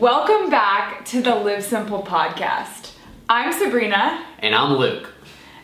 Welcome back to the Live Simple podcast. I'm Sabrina, And I'm Luke.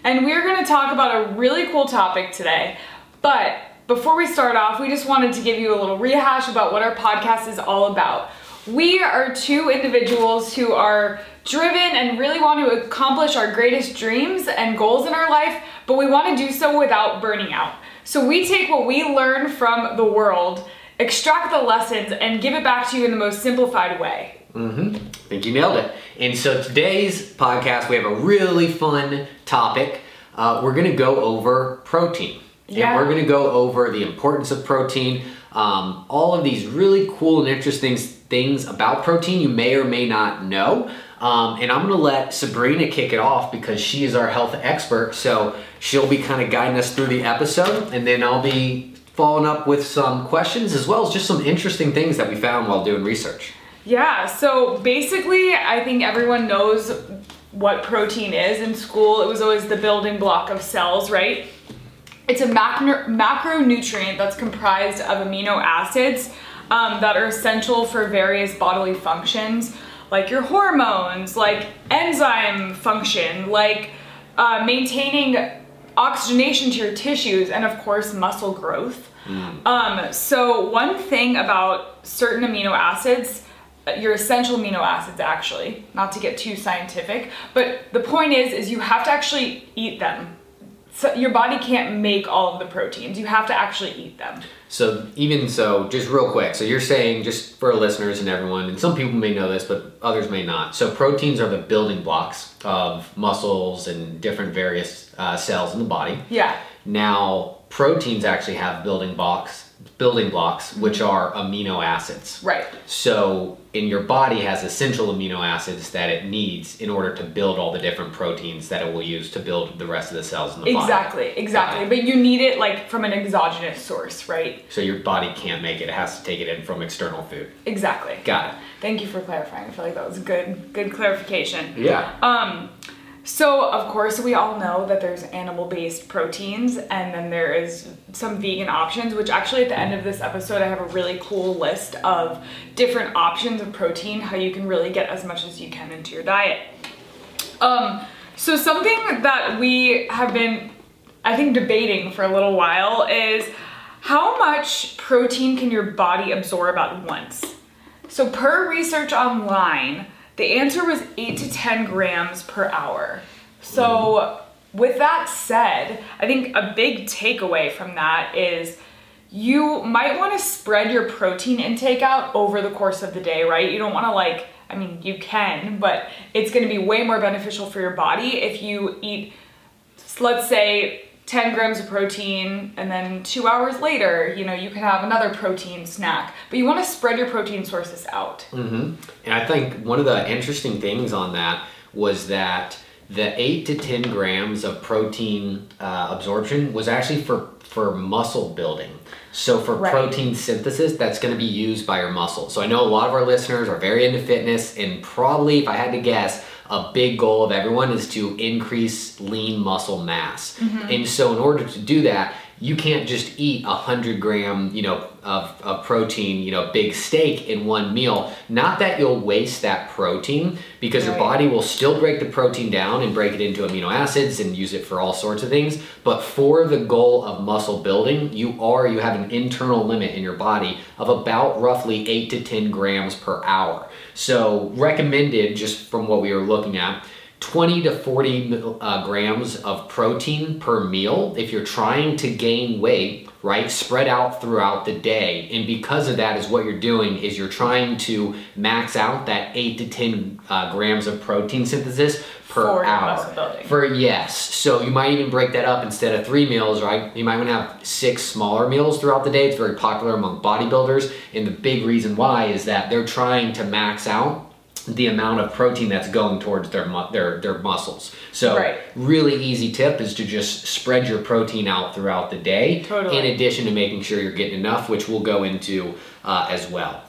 and we're going to talk about a really cool topic today. But before we start off, we just wanted to give you a little rehash about what our podcast is all about. We are two individuals who are driven and really want to accomplish our greatest dreams and goals in our life, but we want to do so without burning out. So we take what we learn from the world, extract the lessons, and give it back to you in the most simplified way. I think you nailed it. And so today's podcast, we have a really fun topic. Uh, we're going to go over protein. Yeah. And we're going to go over the importance of protein, um, all of these really cool and interesting things about protein you may or may not know. Um, and I'm going to let Sabrina kick it off because she is our health expert. So she'll be kind of guiding us through the episode, and then I'll be following up with some questions as well as just some interesting things that we found while doing research. Yeah, so basically, I think everyone knows what protein is. In school, it was always the building block of cells, right? It's a macro- macronutrient that's comprised of amino acids um, that are essential for various bodily functions, like your hormones, like enzyme function, like uh, maintaining oxygenation to your tissues, and of course, muscle growth. Um, so, one thing about certain amino acids, uh, your essential amino acids actually, not to get too scientific, but the point is, is you have to actually eat them. So your body can't make all of the proteins. You have to actually eat them. So even so, just real quick. So you're saying, just for listeners and everyone, and some people may know this, but others may not. So proteins are the building blocks of muscles and different various uh, cells in the body. Yeah. Now, proteins actually have building blocks, building blocks, which are amino acids. Right. So in your body has essential amino acids that it needs in order to build all the different proteins that it will use to build the rest of the cells in the body. Exactly, exactly. But you need it like from an exogenous source, right? So your body can't make it; it has to take it in from external food. Exactly. Got it. Thank you for clarifying. I feel like that was good good clarification. Yeah. Um, so of course we all know that there's animal-based proteins, and then there is some vegan options. Which actually, at the end of this episode, I have a really cool list of different options of protein, how you can really get as much as you can into your diet. Um, so something that we have been, I think, debating for a little while is how much protein can your body absorb at once? So per research online, the answer was 8 to 10 grams per hour. So with that said, I think a big takeaway from that is you might want to spread your protein intake out over the course of the day, right? You don't want to like I mean, you can, but it's going to be way more beneficial for your body if you eat let's say 10 grams of protein and then 2 hours later, you know, you can have another protein snack. But you want to spread your protein sources out. hmm And I think one of the interesting things on that was that the eight to ten grams of protein uh, absorption was actually for for muscle building. So for Right. protein synthesis, that's going to be used by your muscles. So I know a lot of our listeners are very into fitness, and probably, if I had to guess, a big goal of everyone is to increase lean muscle mass. Mm-hmm. And so, in order to do that, you can't just eat a hundred gram, you know, of, of protein, you know, big steak in one meal. Not that you'll waste that protein, because your body will still break the protein down and break it into amino acids and use it for all sorts of things. But for the goal of muscle building, you are you have an internal limit in your body of about roughly eight to ten grams per hour. So recommended, just from what we were looking at. 20 to 40 uh, grams of protein per meal if you're trying to gain weight right spread out throughout the day. And because of that is what you're doing is you're trying to max out that 8 to 10 uh, grams of protein synthesis per For hour. for yes. So you might even break that up instead of three meals right? You might want to have six smaller meals throughout the day. It's very popular among bodybuilders. And the big reason why is that they're trying to max out the amount of protein that's going towards their mu- their their muscles. So Right. really easy tip is to just spread your protein out throughout the day. Totally. In addition to making sure you're getting enough, which we'll go into uh, as well.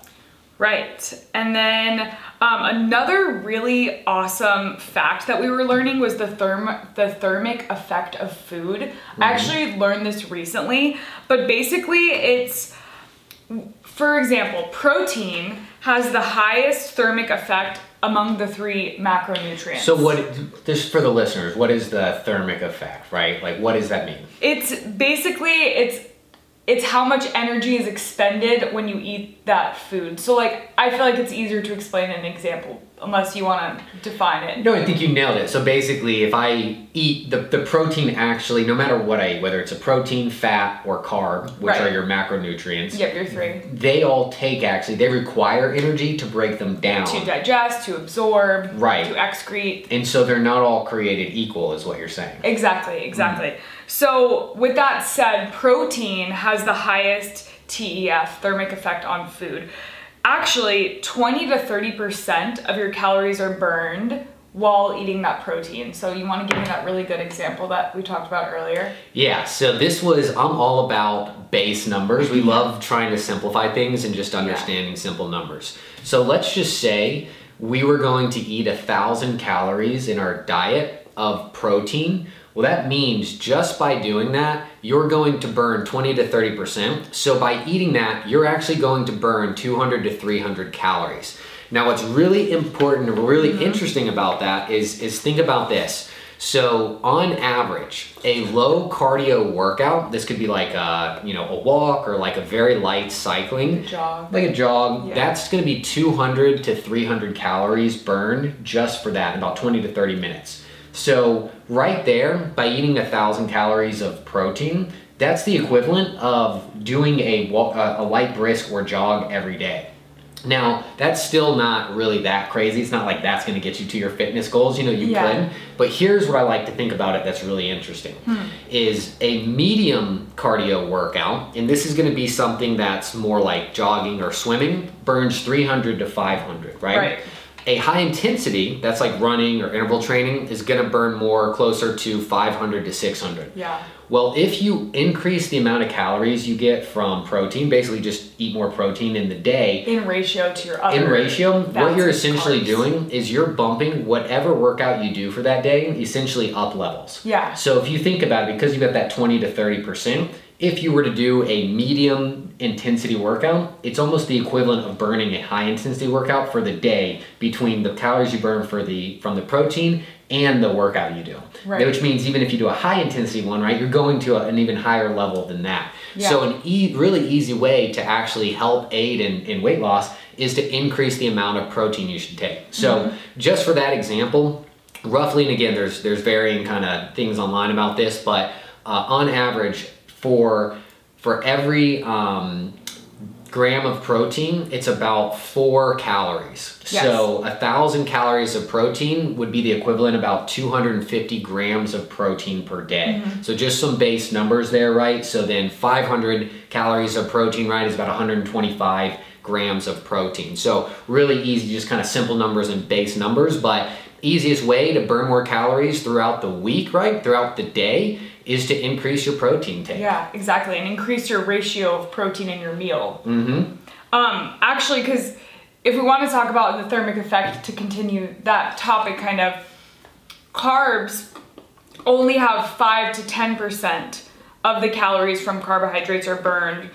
Right. And then um, another really awesome fact that we were learning was the therm the thermic effect of food. I actually learned this recently, but basically it's For example, protein has the highest thermic effect among the three macronutrients. So what? Just for the listeners, what is the thermic effect? Right? Like, what does that mean? It's basically it's it's how much energy is expended when you eat that food. So like I feel like it's easier to explain an example unless you want to define it. No, I think you nailed it. So basically, if I eat the, the protein, actually, no matter what I eat, whether it's a protein, fat, or carb, which Right. are your macronutrients, Yep, your three. they all take actually, they require energy to break them down. To digest, to absorb, Right. to excrete. and so they're not all created equal, is what you're saying. Exactly, mm-hmm. exactly. So, with that said, protein has the highest TEF, thermic effect on food. Actually, 20 to 30% of your calories are burned while eating that protein. So, you want to give me that really good example that we talked about earlier? Yeah, so this was, I'm all about base numbers. We love trying to simplify things and just understanding simple numbers. So let's just say we were going to eat a thousand calories in our diet of protein. Well, that means just by doing that, you're going to burn 20 to 30%. So by eating that, you're actually going to burn 200 to 300 calories. Now, what's really important or really mm-hmm. interesting about that is, is think about this. So, on average, a low cardio workout, this could be like a, you know, a walk or like a very light cycling, Jog. like a jog, Yeah. that's going to be 200 to 300 calories burned just for that, about 20 to 30 minutes. So, right there, by eating a thousand calories of protein, that's the equivalent of doing a, a light brisk or jog every day. Now, that's still not really that crazy. It's not like that's going to get you to your fitness goals. You know, you Yeah. could. But here's what I like to think about it that's really interesting hmm. is a medium cardio workout, and this is going to be something that's more like jogging or swimming, burns 300 to 500, right? Right. A high intensity, that's like running or interval training, is going to burn more closer to 500 to 600. Yeah. Well, if you increase the amount of calories you get from protein, basically just eat more protein in the day, In ratio to your other. in ratio, what you're essentially carbs. doing is you're bumping whatever workout you do for that day essentially up levels. Yeah. So if you think about it, because you've got that 20 to 30%, if you were to do a medium intensity workout, it's almost the equivalent of burning a high intensity workout for the day between the calories you burn for the from the protein and the workout you do. Right. Which means even if you do a high intensity one, right, you're going to a- an even higher level than that. So Yeah. an e- really easy way to actually help aid in, in weight loss is to increase the amount of protein you should take. So Mm-hmm. just for that example, roughly, and again, there's there's varying kind of things online about this, but uh, on average, for for every um, gram of protein, it's about four calories. Yes. So a thousand calories of protein would be the equivalent about 250 grams of protein per day. So just some base numbers there, right? So then 500 calories of protein, right, is about 125 grams of protein. So really easy, just kind of simple numbers and base numbers, but easiest way to burn more calories throughout the week, right, throughout the day, is to increase your protein take. Yeah, exactly. And increase your ratio of protein in your meal. Mm-hmm. Um, actually, because if we want to talk about the thermic effect to continue that topic, kind of, carbs only have 5 to 10% of the calories from carbohydrates are burned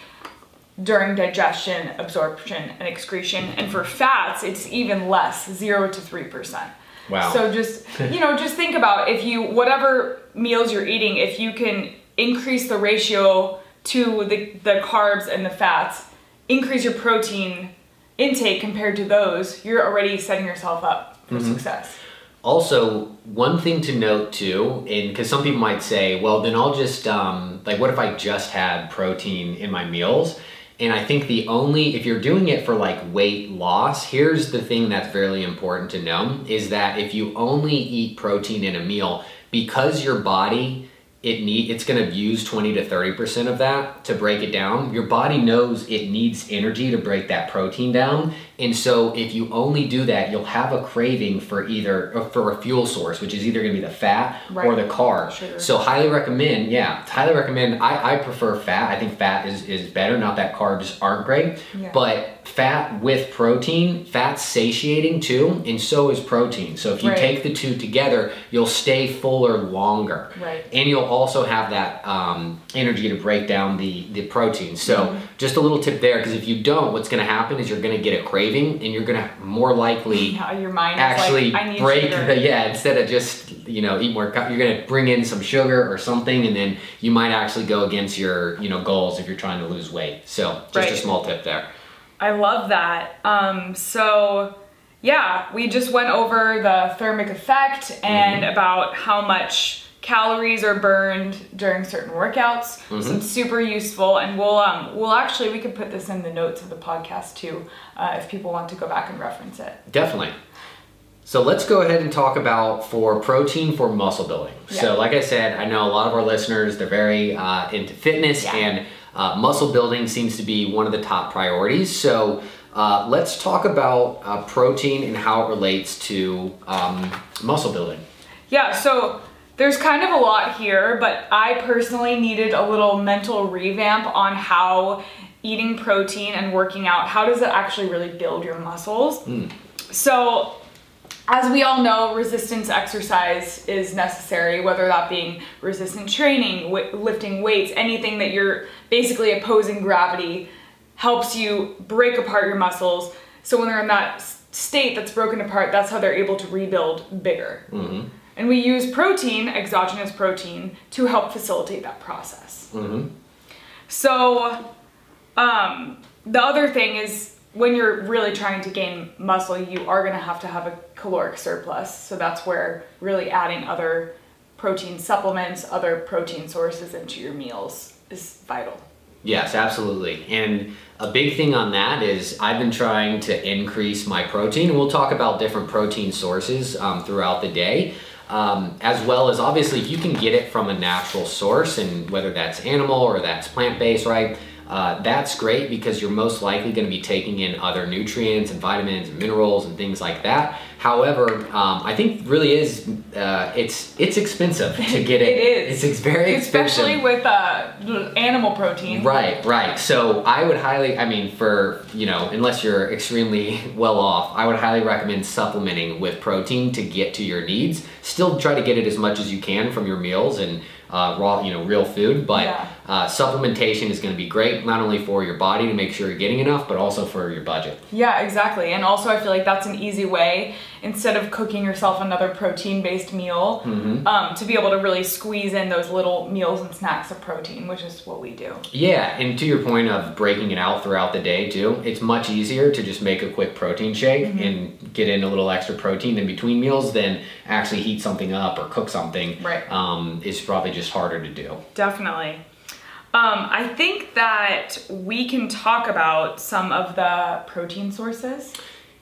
during digestion, absorption, and excretion. And for fats, it's even less 0 to 3%. Wow. So just, you know, just think about if you, whatever meals you're eating, if you can increase the ratio to the, the carbs and the fats, increase your protein intake compared to those, you're already setting yourself up for Mm-hmm. success. Also, one thing to note too, and because some people might say, well, then I'll just, um, like, what if I just had protein in my meals? And I think the only, if you're doing it for like weight loss, here's the thing that's very important to know is that if you only eat protein in a meal, because your body it need it's going to use 20 to 30% of that to break it down. Your body knows it needs energy to break that protein down. And so if you only do that you'll have a craving for either uh, for a fuel source which is either going to be the fat or the carb Sugar. so highly recommend yeah highly recommend i, I prefer fat. I think fat is, is better not that carbs aren't great. Yeah. but fat with protein, fat's satiating too, and so is protein. So if you Right. take the two together, you'll stay fuller longer. Right. And you'll also have that um, energy to break down the, the protein. So Mm-hmm. just a little tip there, because if you don't, what's going to happen is you're going to get a craving, and you're going to more likely Yeah, your mind actually like, break sugar. the yeah instead of just you know eat more you're going to bring in some sugar or something and then you might actually go against your you know goals if you're trying to lose weight so just a small tip there I love that. Um, so, yeah, we just went over the thermic effect and Mm-hmm. about how much calories are burned during certain workouts. Mm-hmm. it's super useful, and we'll um, we'll actually we could put this in the notes of the podcast too, uh, if people want to go back and reference it. Definitely. So let's go ahead and talk about for protein for muscle building. Yeah. So, like I said, I know a lot of our listeners they're very uh, into fitness Yeah. and uh, muscle building seems to be one of the top priorities. So. Uh, let's talk about uh, protein and how it relates to um, muscle building. Yeah, so there's kind of a lot here, but I personally needed a little mental revamp on how eating protein and working out, how does it actually really build your muscles? So, as we all know, resistance exercise is necessary, whether that being resistance training, wi- lifting weights, anything that you're basically opposing gravity helps you break apart your muscles. So when they're in that state that's broken apart, that's how they're able to rebuild bigger. And we use protein, exogenous protein, to help facilitate that process. Mm-hmm. So, um, the other thing is when you're really trying to gain muscle, you are going to have to have a caloric surplus. So that's where really adding other protein supplements, other protein sources into your meals is vital. Yes, absolutely. And a big thing on that is I've been trying to increase my protein, we'll talk about different protein sources um, throughout the day. Um, as well as obviously, you can get it from a natural source, and whether that's animal or that's plant based, right? Uh, that's great because you're most likely going to be taking in other nutrients and vitamins and minerals and things like that. However, um, I think really is uh, it's it's expensive to get it. It is. It's very expensive. Especially with uh, animal protein. Right, right. So I would highly, I mean, for, you know, unless you're extremely well off, I would highly recommend supplementing with protein to get to your needs. Still try to get it as much as you can from your meals and uh, raw, you know, real food, but Yeah. Uh, supplementation is going to be great, not only for your body to make sure you're getting enough, but also for your budget. Yeah, exactly. And also, I feel like that's an easy way instead of cooking yourself another protein based meal Mm-hmm. um, to be able to really squeeze in those little meals and snacks of protein, which is what we do. Yeah, and to your point of breaking it out throughout the day too, it's much easier to just make a quick protein shake Mm-hmm. and get in a little extra protein in between meals than actually heat something up or cook something. Right. Um, is probably just harder to do. Definitely. Um, I think that we can talk about some of the protein sources.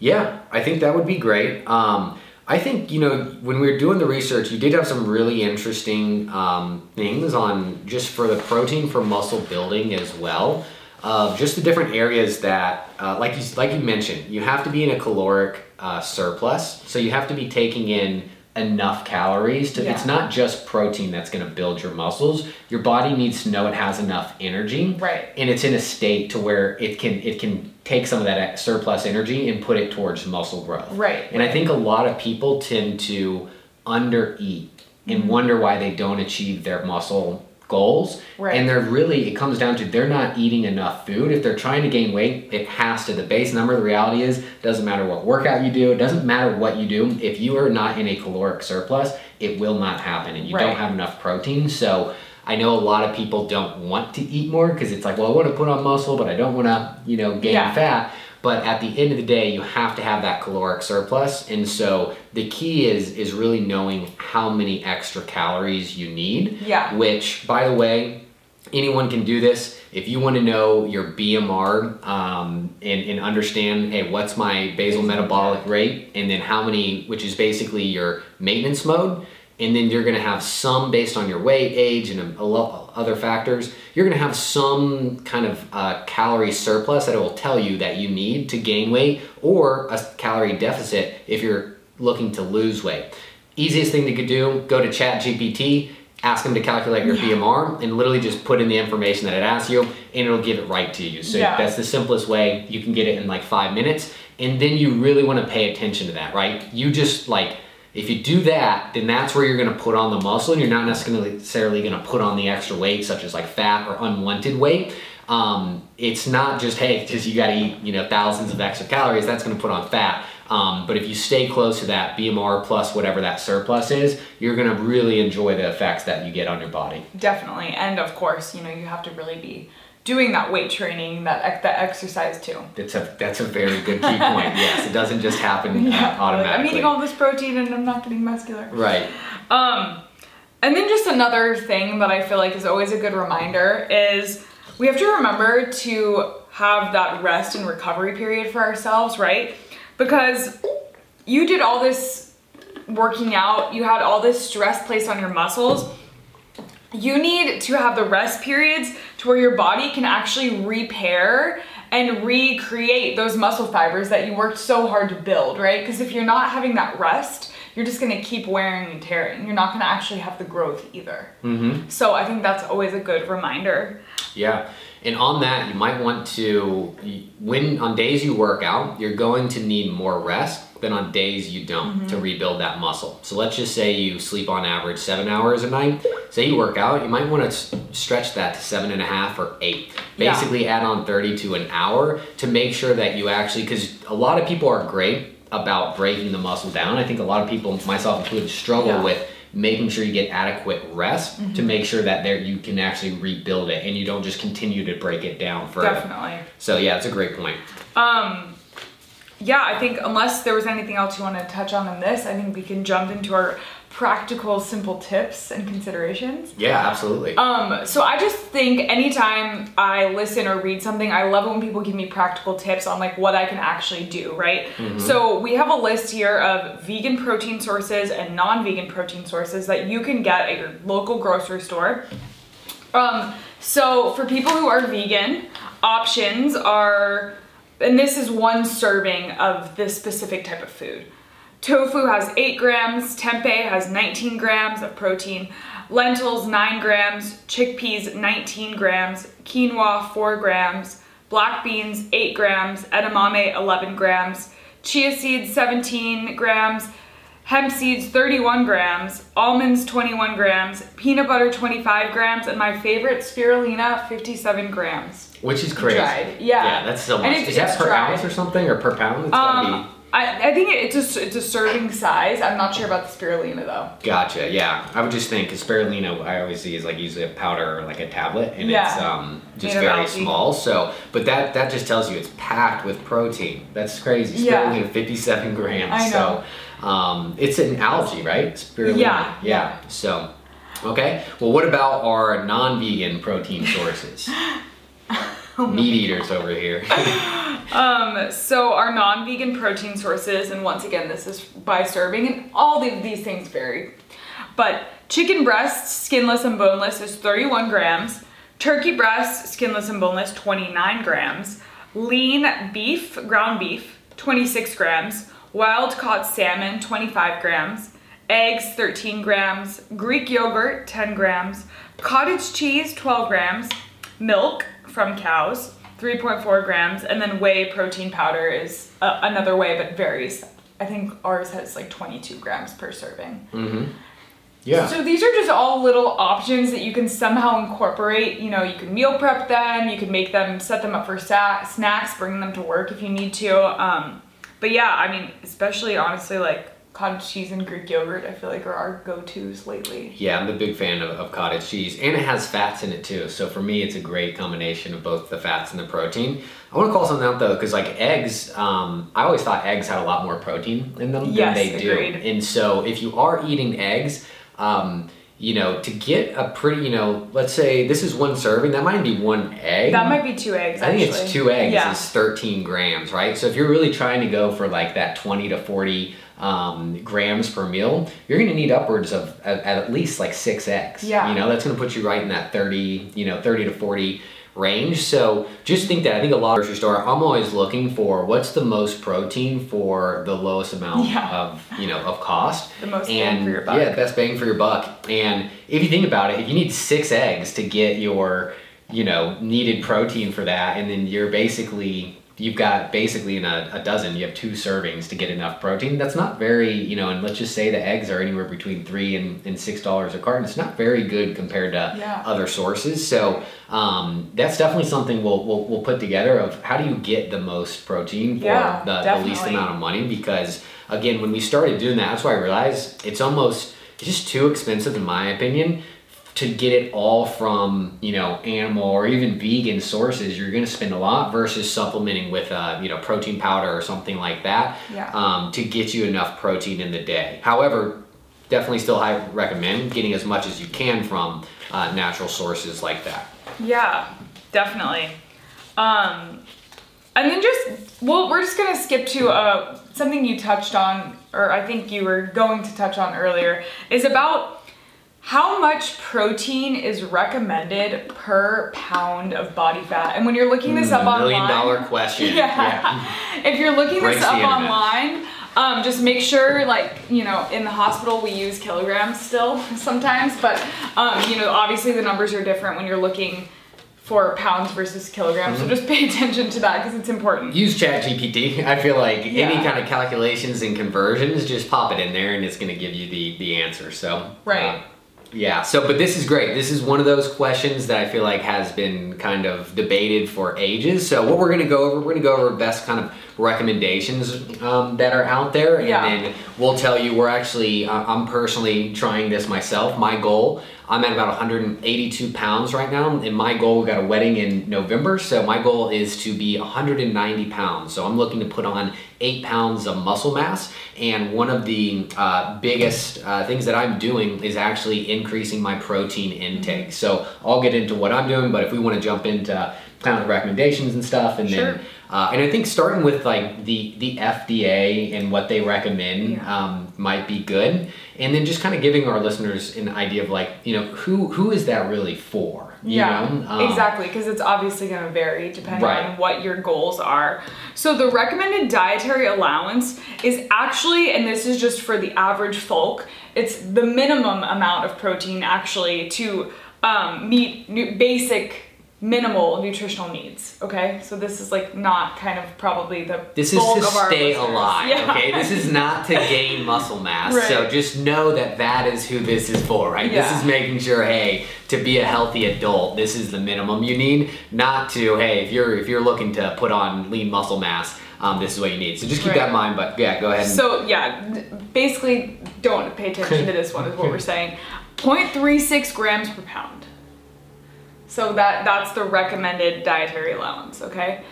Yeah, I think that would be great. Um, I think, you know, when we were doing the research, you did have some really interesting um, things on just for the protein for muscle building as well. Uh, just the different areas that, uh, like you like you mentioned, you have to be in a caloric uh, surplus, so you have to be taking in enough calories. To, Yeah. It's not just protein that's going to build your muscles. Your body needs to know it has enough energy, Right. and it's in a state to where it can it can take some of that surplus energy and put it towards muscle growth. Right, And I think a lot of people tend to undereat and Mm-hmm. wonder why they don't achieve their muscle goals. Right. And they're really it comes down to they're not eating enough food. If they're trying to gain weight, it has to. The base number, the reality is, doesn't matter what workout you do, it doesn't matter what you do. If you are not in a caloric surplus, it will not happen and you Right. don't have enough protein. So I know a lot of people don't want to eat more because it's like, well, I want to put on muscle, but I don't want to, you know, gain Yeah. fat. But at the end of the day, you have to have that caloric surplus, and so the key is is really knowing how many extra calories you need. Yeah. Which, by the way, anyone can do this. If you want to know your BMR um, and, and understand, hey, what's my basal metabolic rate, and then how many, which is basically your maintenance mode, and then you're going to have some based on your weight, age, and a, a lot other factors. You're going to have some kind of uh, calorie surplus that it will tell you that you need to gain weight, or a calorie deficit if you're looking to lose weight. Easiest thing to do: go to ChatGPT ask them to calculate your BMR, and literally just put in the information that it asks you, and it'll give it right to you. So Yeah. that's the simplest way. You can get it in like five minutes, and then you really want to pay attention to that, right? You just like if you do that, then that's where you're going to put on the muscle, and you're not necessarily going to put on the extra weight, such as like fat or unwanted weight. Um, it's not just hey, because you got to eat you know thousands of extra calories. That's going to put on fat. Um, but if you stay close to that BMR plus whatever that surplus is, you're going to really enjoy the effects that you get on your body. Definitely. And of course, you know, you have to really be doing that weight training, that that exercise too. That's a that's a very good key point. yes, it doesn't just happen uh, Like, I'm eating all this protein and I'm not getting muscular. right. Um, and then just another thing that I feel like is always a good reminder is we have to remember to have that rest and recovery period for ourselves, right? Because you did all this working out, you had all this stress placed on your muscles. You need to have the rest periods to where your body can actually repair and recreate those muscle fibers that you worked so hard to build, right? Because if you're not having that rest, you're just gonna keep wearing and tearing. You're not gonna actually have the growth either. Mm-hmm. So I think that's always a good reminder. Yeah. And on that, you might want to, when on days you work out, you're going to need more rest than on days you don't to rebuild that muscle. So let's just say you sleep on average seven hours a night. Say you work out, you might want to stretch that to seven and a half or eight. Yeah. Basically, add on 30 to an hour to make sure that you actually, because a lot of people are great about breaking the muscle down. I think a lot of people, myself included, struggle Yeah. with making sure you get adequate rest Mm-hmm. to make sure that there you can actually rebuild it and you don't just continue to break it down further. Definitely. So yeah, it's a great point. Um, yeah, I think unless there was anything else you want to touch on in this, I think we can jump into our practical, simple tips and considerations. Yeah, absolutely. Um, so I just think anytime I listen or read something, I love it when people give me practical tips on like what I can actually do, right? So we have a list here of vegan protein sources and non-vegan protein sources that you can get at your local grocery store. Um, so for people who are vegan, options are, and this is one serving of this specific type of food. Tofu has 8 grams, tempeh has 19 grams of protein, lentils 9 grams, chickpeas 19 grams, quinoa 4 grams, black beans 8 grams, edamame 11 grams, chia seeds 17 grams, hemp seeds 31 grams, almonds 21 grams, peanut butter 25 grams, and my favorite spirulina 57 grams. Which is crazy. Dried, yeah. Yeah, that's so And much. Is that per dried. ounce or something or per pound? It's gotta Um, I, I think it's a it's a serving size. I'm not sure about the spirulina though. Gotcha. Yeah, I would just think because spirulina I always see is like usually a powder or like a tablet, and Yeah. it's um just very algae. small. So, but that that just tells you it's packed with protein. That's crazy. Yeah. 57 grams. I know. So, um, it's an algae, right? Spirulina. Yeah, Yeah. yeah. So, okay. Well, what about our non-vegan protein sources? Oh Meat eaters over here. Um, so our non-vegan protein sources, and once again, this is by serving, and all of these things vary. But chicken breast, skinless and boneless, is 31 grams. Turkey breast, skinless and boneless, 29 grams. Lean beef, ground beef, 26 grams. Wild caught salmon, 25 grams. Eggs, 13 grams. Greek yogurt, 10 grams. Cottage cheese, 12 grams. Milk from cows, 3.4 grams. And then whey protein powder is uh, another way, but varies. I think ours has like 22 grams per serving. mm-hmm. Yeah. So these are just all little options that you can somehow incorporate. You know, you can meal prep them, you can make them, set them up for sa- snacks, bring them to work if you need to. Um, but yeah, I mean, especially honestly, like cottage cheese and Greek yogurt, I feel like are our go-tos lately. Yeah, I'm a big fan of, of cottage cheese, and it has fats in it too. So for me, it's a great combination of both the fats and the protein. I want to call something out though, because like eggs, um, I always thought eggs had a lot more protein in them Yes, than they agreed. do. And so if you are eating eggs, um, you know, to get a pretty, you know, let's say this is one serving, that might be one egg. That might be two eggs. I think actually. it's two eggs Yeah. is 13 grams, right? So if you're really trying to go for like that 20 to 40 um, grams per meal, you're going to need upwards of at, at least like six eggs. Yeah. You know, that's going to put you right in that 30, you know, 30 to 40 range. So just think that I think a lot of grocery store, I'm always looking for what's the most protein for the lowest amount Yeah. of you know of cost. The most bang for your buck. yeah, best bang for your buck. And if you think about it, if you need six eggs to get your you know needed protein for that, and then you're basically you've got basically in a, a dozen you have two servings to get enough protein. That's not very you know and let's just say the eggs are anywhere between three and, and six dollars a carton. It's not very good compared to Yeah. other sources. So um, that's definitely something we'll, we'll, we'll put together of how do you get the most protein for Yeah, the, the least amount of money? Because again when we started doing that that's why i realized it's almost it's just too expensive in my opinion to get it all from you know animal or even vegan sources you're going to spend a lot versus supplementing with uh, you know protein powder or something like that Yeah. um, to get you enough protein in the day however definitely still i recommend getting as much as you can from uh, natural sources like that Yeah, definitely. Um, and then just well, we're just gonna skip to uh, something you touched on, or I think you were going to touch on earlier, is about how much protein is recommended per pound of body fat. And when you're looking this up Mm, million online, dollar question yeah. If you're looking Breaks this up online, um, just make sure, like, you know, in the hospital we use kilograms still sometimes, but, um, you know, obviously the numbers are different when you're looking for pounds versus kilograms. Mm-hmm. So just pay attention to that because it's important. use ChatGPT. i feel like any kind of calculations and conversions just pop it in there and it's going to give you the the answer so Right. uh, yeah so but this is great. This is one of those questions that i feel like has been kind of debated for ages. So what we're going to go over we're going to go over best kind of recommendations um, that are out there and Yeah. then we'll tell you we're actually uh, i'm personally trying this myself. My goal i'm at about 182 pounds right now and my goal we got a wedding in november so my goal is to be 190 pounds so i'm looking to put on eight pounds of muscle mass and one of the uh, biggest uh, things that i'm doing is actually increasing my protein intake so i'll get into what i'm doing but if we want to jump into kind of recommendations and stuff and Sure. then uh, and I think starting with like the the FDA and what they recommend Yeah. um, might be good, and then just kind of giving our listeners an idea of like you know who who is that really for? You yeah, know? Um, exactly, because it's obviously going to vary depending Right. on what your goals are. So, the recommended dietary allowance is actually, and this is just for the average folk, it's the minimum amount of protein actually to um, meet basic minimal nutritional needs. Okay, so this is like not kind of probably the This is to of our stay alive, Yeah. okay? This is not to gain muscle mass. So just know that that is who this is for, right? This is making sure, hey, to be a healthy adult, this is the minimum you need. Not to, hey, if you're if you're looking to put on lean muscle mass, um, this is what you need. So just keep Right. that in mind. But yeah, go ahead. And, So yeah, basically, don't pay attention to this one. Is what we're saying. 0.36 grams per pound. So that that's the recommended dietary allowance. Okay.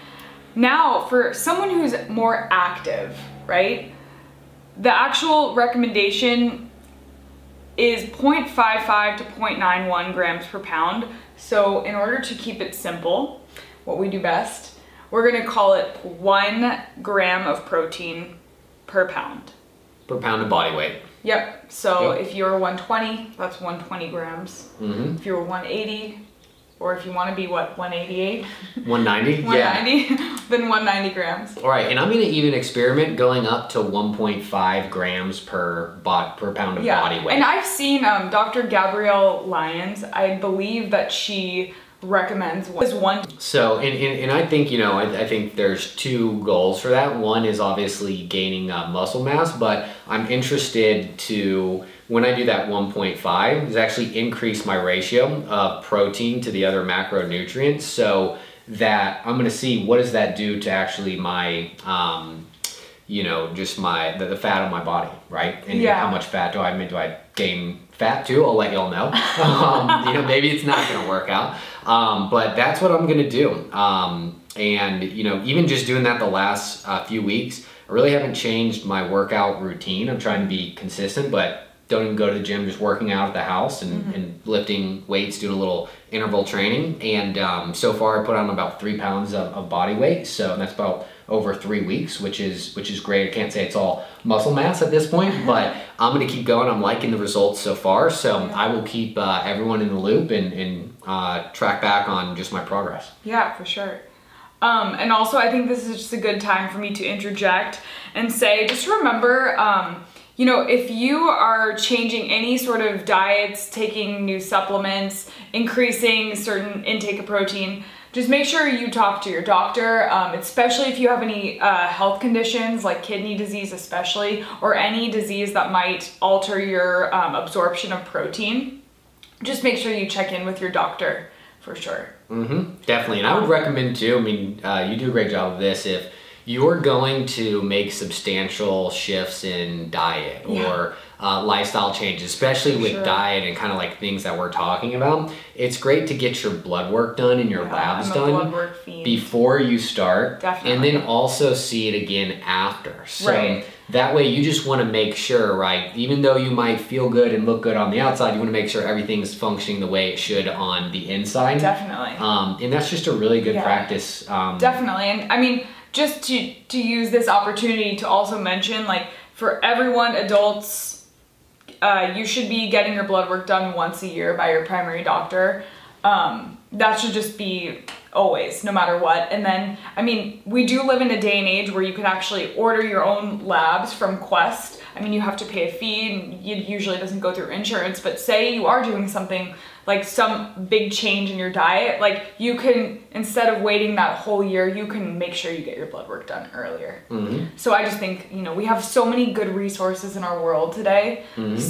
Now, for someone who's more active, right? The actual recommendation is 0.55 to 0.91 grams per pound. So, in order to keep it simple, what we do best, we're gonna call it one gram of protein per pound. per pound of body weight. Yep. So Yep. if you're 120, that's 120 grams. Mm-hmm. If you're 180, or if you want to be what 188, 190. Yeah. 190, then 190 grams. All right, and I'm gonna even experiment going up to 1.5 grams per bot per pound of Yeah. body weight. And I've seen um, Dr. Gabrielle Lyons. I believe that she recommends one. Is one So, and, and, and I think, you know, I, I think there's two goals for that. One is obviously gaining uh, muscle mass, but I'm interested to, when I do that 1.5, is actually increase my ratio of protein to the other macronutrients so that I'm going to see what does that do to actually my, um, you know, just my, the, the fat on my body, right? And Yeah. how much fat do I, I mean, do I gain fat too? I'll let y'all know. um, you know, maybe it's not going to work out. Um, but that's what I'm going to do. Um, and, you know, even just doing that the last uh, few weeks, I really haven't changed my workout routine. I'm trying to be consistent, but don't even go to the gym, just working out at the house and, and lifting weights, doing a little interval training. And um, so far, I put on about three pounds of, of body weight. So that's about over three weeks, which is which is great. I can't say it's all muscle mass at this point, but I'm gonna keep going. I'm liking the results so far, so I will keep uh, everyone in the loop and, and uh, track back on just my progress. Yeah, for sure. Um, and also, I think this is just a good time for me to interject and say, just remember, um, you know, if you are changing any sort of diets, taking new supplements, increasing certain intake of protein, just make sure you talk to your doctor, um, especially if you have any uh, health conditions like kidney disease, especially, or any disease that might alter your um, absorption of protein. Just make sure you check in with your doctor for sure. Mm-hmm, definitely, and I would recommend too. I mean, uh, you do a great job of this. If you're going to make substantial shifts in diet Yeah. or uh, lifestyle changes, especially with Sure. diet and kind of like things that we're talking about, it's great to get your blood work done and your Yeah, labs done blood work fiend. before you start, Definitely. and then also see it again after. So Right. that way, you just want to make sure, right? Even though you might feel good and look good on the outside, you want to make sure everything's functioning the way it should on the inside. Definitely. Um, and that's just a really good Yeah. practice. Um, Definitely. And I mean, just to to use this opportunity to also mention, like for everyone, adults, uh, you should be getting your blood work done once a year by your primary doctor. Um, that should just be always, no matter what. And then, I mean, we do live in a day and age where you can actually order your own labs from Quest. I mean, you have to pay a fee, and it usually doesn't go through insurance. But say you are doing something like some big change in your diet, like you can instead of waiting that whole year, you can make sure you get your blood work done earlier. mhm. So I just think you know we have so many good resources in our world today.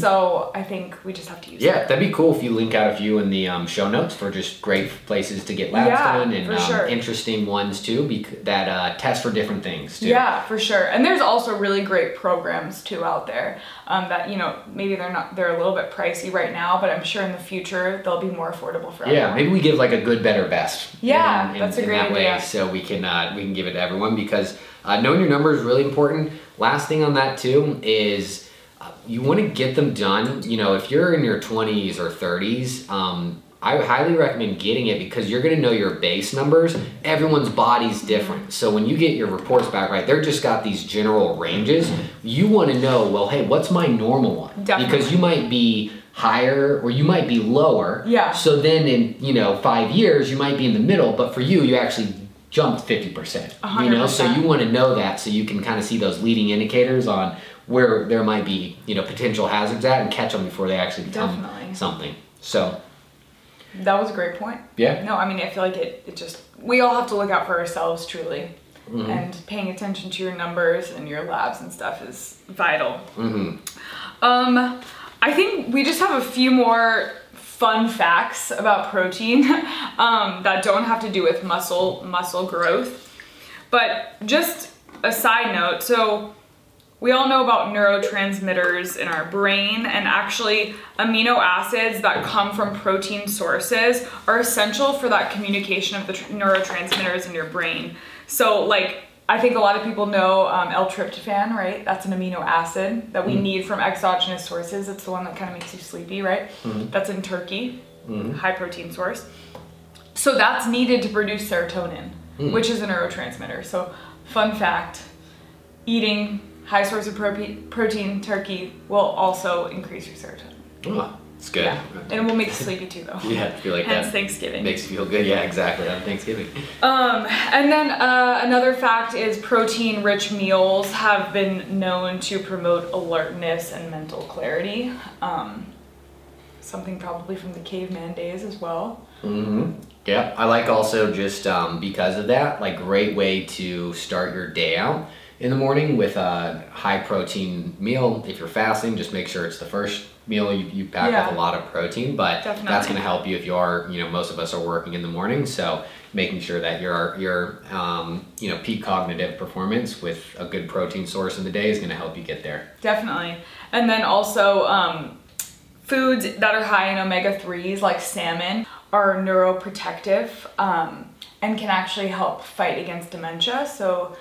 So I think we just have to use Mm-hmm. Yeah, them. that'd be cool if you link out a few in the um, show notes for just great places to get labs Yeah, done and um, sure. interesting ones too bec- that uh, test for different things too. Yeah, for sure. And there's also really great programs too out there um, that you know maybe they're not they're a little bit pricey right now, but I'm sure in the future they'll be more affordable for everyone. Yeah, everyone. maybe we give like a good, better, best. Yeah, in, in, that's a great that way, idea. so we can uh, we can give it to everyone because uh, knowing your number is really important. Last thing on that too is uh, you want to get them done. You know, if you're in your 20s or 30s. Um, I highly recommend getting it because you're going to know your base numbers. Everyone's body's different. So when you get your reports back, right, they're just got these general ranges. You want to know, well, hey, what's my normal one? Definitely. Because you might be higher or you might be lower. Yeah. So then in, you know, five years, you might be in the middle, but for you, you actually jumped 50%. A You know, so you want to know that so you can kind of see those leading indicators on where there might be, you know, potential hazards at and catch them before they actually become Definitely. something. So, That was a great point. yeah. No, I mean, I feel like it, it just, we all have to look out for ourselves truly. Mm-hmm. And paying attention to your numbers and your labs and stuff is vital. hmm Um, I think we just have a few more fun facts about protein um, that don't have to do with muscle muscle growth. But just a side note, so we all know about neurotransmitters in our brain, and actually, amino acids that come from protein sources are essential for that communication of the tr- neurotransmitters in your brain. So, like, I think a lot of people know um, L-tryptophan, right? That's an amino acid that we mm-hmm. need from exogenous sources. It's the one that kind of makes you sleepy, right? Mm-hmm. That's in turkey, mm-hmm. high protein source. So that's needed to produce serotonin, mm. which is a neurotransmitter. So, fun fact eating high source of protein, protein turkey will also increase your serotonin. Ah. It's good. Yeah. And it will make you sleepy too, though. Yeah, feel like Hence that Thanksgiving. makes you feel good. Yeah, exactly. On Thanksgiving. Um, and then uh, another fact is protein rich meals have been known to promote alertness and mental clarity. Um, something probably from the caveman days as well. Mm-hmm. Yeah, I like also just um, because of that, like great way to start your day out in the morning with a high protein meal. If you're fasting, just make sure it's the first meal you, you pack Yeah. with a lot of protein. But Definitely. that's going to help you if you are, you know, most of us are working in the morning, so making sure that your your um, you know peak cognitive performance with a good protein source in the day is going to help you get there. Definitely. And then also, um, foods that are high in omega 3s, like salmon, are neuroprotective um, and can actually help fight against dementia. So,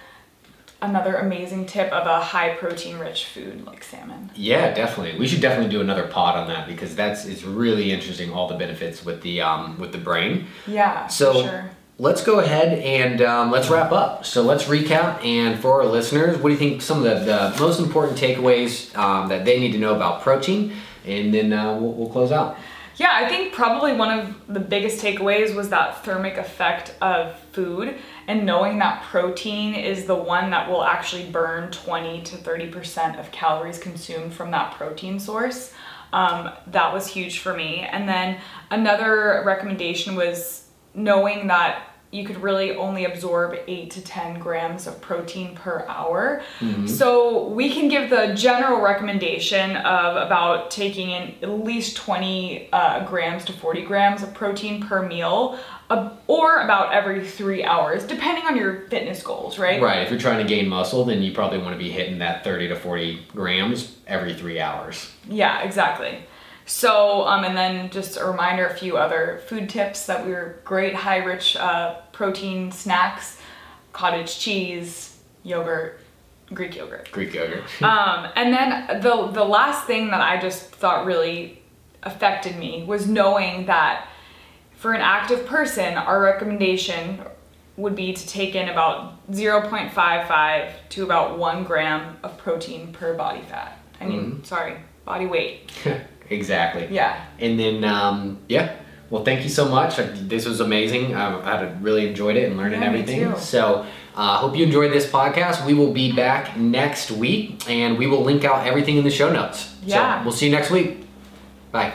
another amazing tip of a high protein rich food like salmon. Yeah, definitely. We should definitely do another pod on that because that's it's really interesting all the benefits with the um, with the brain. Yeah, So sure. let's go ahead and um, let's wrap up. So let's recap. And for our listeners, what do you think some of the, the most important takeaways um, that they need to know about protein? And then uh, we'll, we'll close out. Yeah, I think probably one of the biggest takeaways was that thermic effect of food and knowing that protein is the one that will actually burn 20 to 30% of calories consumed from that protein source. Um, that was huge for me. And then another recommendation was knowing that you could really only absorb 8 to 10 grams of protein per hour. Mm-hmm. So we can give the general recommendation of about taking in at least 20 uh, grams to 40 grams of protein per meal. Uh, or about every three hours, depending on your fitness goals, right? Right. If you're trying to gain muscle, then you probably want to be hitting that 30 to 40 grams every three hours. Yeah, exactly. So, um, and then just a reminder, a few other food tips that we were great high rich uh, protein snacks, cottage cheese, yogurt, Greek yogurt. Greek yogurt. um, and then the the last thing that I just thought really affected me was knowing that for an active person, our recommendation would be to take in about 0.55 to about one gram of protein per body fat. I mean, mm-hmm. sorry, body weight. Exactly. Yeah. And then, um, yeah. Well, thank you so much. This was amazing. I, I really enjoyed it and learning yeah, everything. So, I uh, hope you enjoyed this podcast. We will be back next week and we will link out everything in the show notes. Yeah. So, we'll see you next week. Bye.